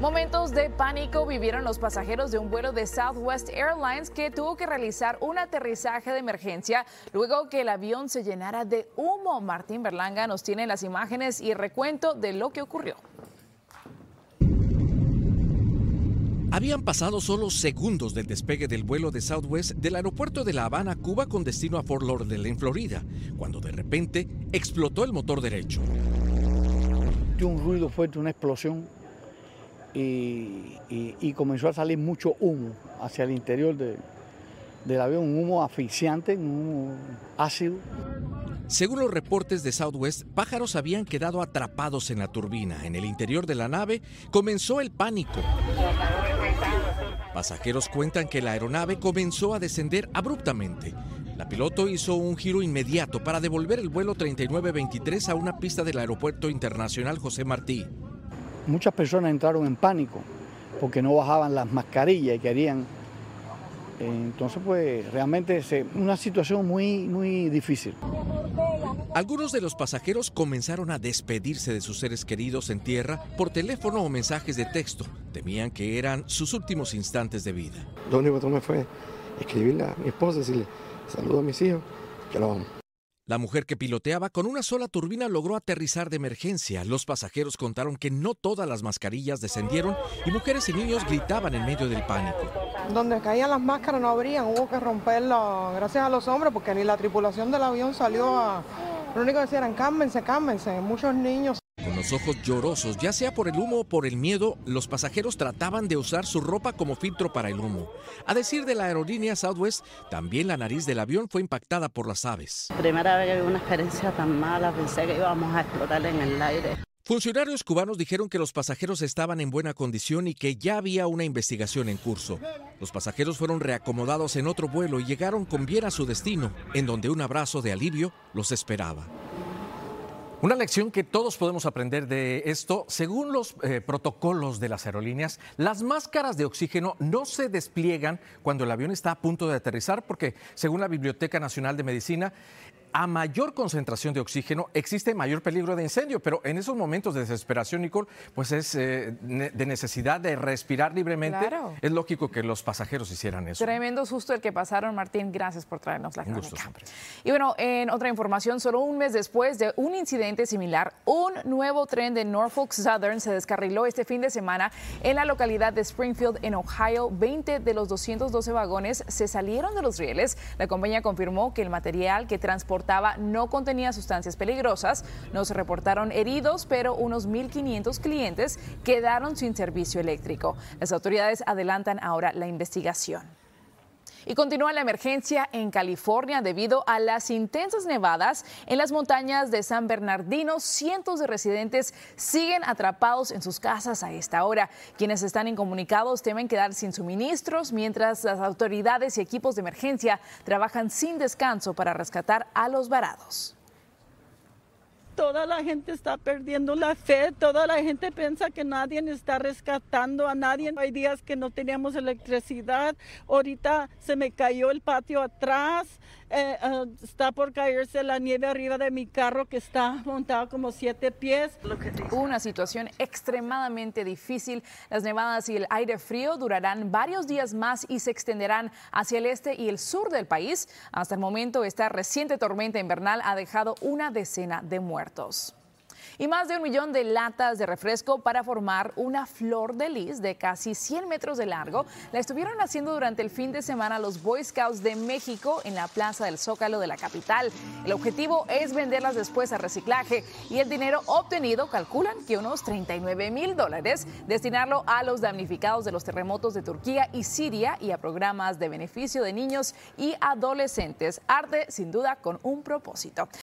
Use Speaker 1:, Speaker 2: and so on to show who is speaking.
Speaker 1: Momentos de pánico vivieron los pasajeros de un vuelo de Southwest Airlines que tuvo que realizar un aterrizaje de emergencia luego que el avión se llenara de humo. Martín Berlanga nos tiene las imágenes y recuento de lo que ocurrió.
Speaker 2: Habían pasado solo segundos del despegue del vuelo de Southwest del aeropuerto de La Habana, Cuba, con destino a Fort Lauderdale, en Florida, cuando de repente explotó el motor derecho.
Speaker 3: Un ruido fuerte, una explosión y, comenzó a salir mucho humo hacia el interior del avión, un humo asfixiante, un humo ácido.
Speaker 2: Según los reportes de Southwest, pájaros habían quedado atrapados en la turbina. En el interior de la nave comenzó el pánico. Pasajeros cuentan que la aeronave comenzó a descender abruptamente. La piloto hizo un giro inmediato para devolver el vuelo 3923 a una pista del Aeropuerto Internacional José Martí
Speaker 3: muchas personas entraron en pánico porque no bajaban las mascarillas y querían. Entonces, pues realmente es una situación muy, muy difícil.
Speaker 2: Algunos de los pasajeros comenzaron a despedirse de sus seres queridos en tierra por teléfono o mensajes de texto. Temían que eran sus últimos instantes de vida.
Speaker 4: Lo único que tomé fue escribirle a mi esposa y decirle, saludo a mis hijos, que lo vamos.
Speaker 2: La mujer que piloteaba con una sola turbina logró aterrizar de emergencia. Los pasajeros contaron que no todas las mascarillas descendieron y mujeres y niños gritaban en medio del pánico.
Speaker 5: Donde caían las máscaras no abrían, hubo que romperlo gracias a los hombres porque ni la tripulación del avión salió a... Lo único que decían cálmense, cálmense, muchos niños
Speaker 2: los ojos llorosos, ya sea por el humo o por el miedo, los pasajeros trataban de usar su ropa como filtro para el humo. A decir de la aerolínea Southwest, también la nariz del avión fue impactada por las aves.
Speaker 6: Primera vez que vi una experiencia tan mala, pensé que íbamos a explotar en el aire.
Speaker 2: Funcionarios cubanos dijeron que los pasajeros estaban en buena condición y que ya había una investigación en curso. Los pasajeros fueron reacomodados en otro vuelo y llegaron con bien a su destino, en donde un abrazo de alivio los esperaba. Una lección que todos podemos aprender de esto, según los eh, protocolos de las aerolíneas, las máscaras de oxígeno no se despliegan cuando el avión está a punto de aterrizar porque, según la Biblioteca Nacional de Medicina, a mayor concentración de oxígeno existe mayor peligro de incendio, pero en esos momentos de desesperación, Nicole, pues es eh, de necesidad de respirar libremente. Es lógico que los pasajeros hicieran eso.
Speaker 1: Tremendo susto el que pasaron, Martín. Gracias por traernos la crónica. Y bueno, en otra información, solo un mes después de un incidente similar, un nuevo tren de Norfolk Southern se descarriló este fin de semana en la localidad de Springfield, en Ohio. 20 de los 212 vagones se salieron de los rieles. La compañía confirmó que el material que transportó no contenía sustancias peligrosas. No se reportaron heridos, pero unos 1.500 clientes quedaron sin servicio eléctrico. Las autoridades adelantan ahora la investigación. Y continúa la emergencia en California debido a las intensas nevadas en las montañas de San Bernardino. Cientos de residentes siguen atrapados en sus casas a esta hora. Quienes están incomunicados temen quedar sin suministros mientras las autoridades y equipos de emergencia trabajan sin descanso para rescatar a los varados
Speaker 7: toda la gente está perdiendo la fe, toda la gente piensa que nadie está rescatando a nadie. Hay días que no teníamos electricidad, ahorita se me cayó el patio atrás, eh, eh, está por caerse la nieve arriba de mi carro que está montado como siete pies.
Speaker 1: Una situación extremadamente difícil. Las nevadas y el aire frío durarán varios días más y se extenderán hacia el este y el sur del país. Hasta el momento, esta reciente tormenta invernal ha dejado una decena de muertos y más de un millón de latas de refresco para formar una flor de lis de casi 100 metros de largo. La estuvieron haciendo durante el fin de semana los Boy Scouts de México en la Plaza del Zócalo de la capital. El objetivo es venderlas después a reciclaje y el dinero obtenido calculan que unos 39 mil dólares destinarlo a los damnificados de los terremotos de Turquía y Siria y a programas de beneficio de niños y adolescentes. Arte sin duda con un propósito.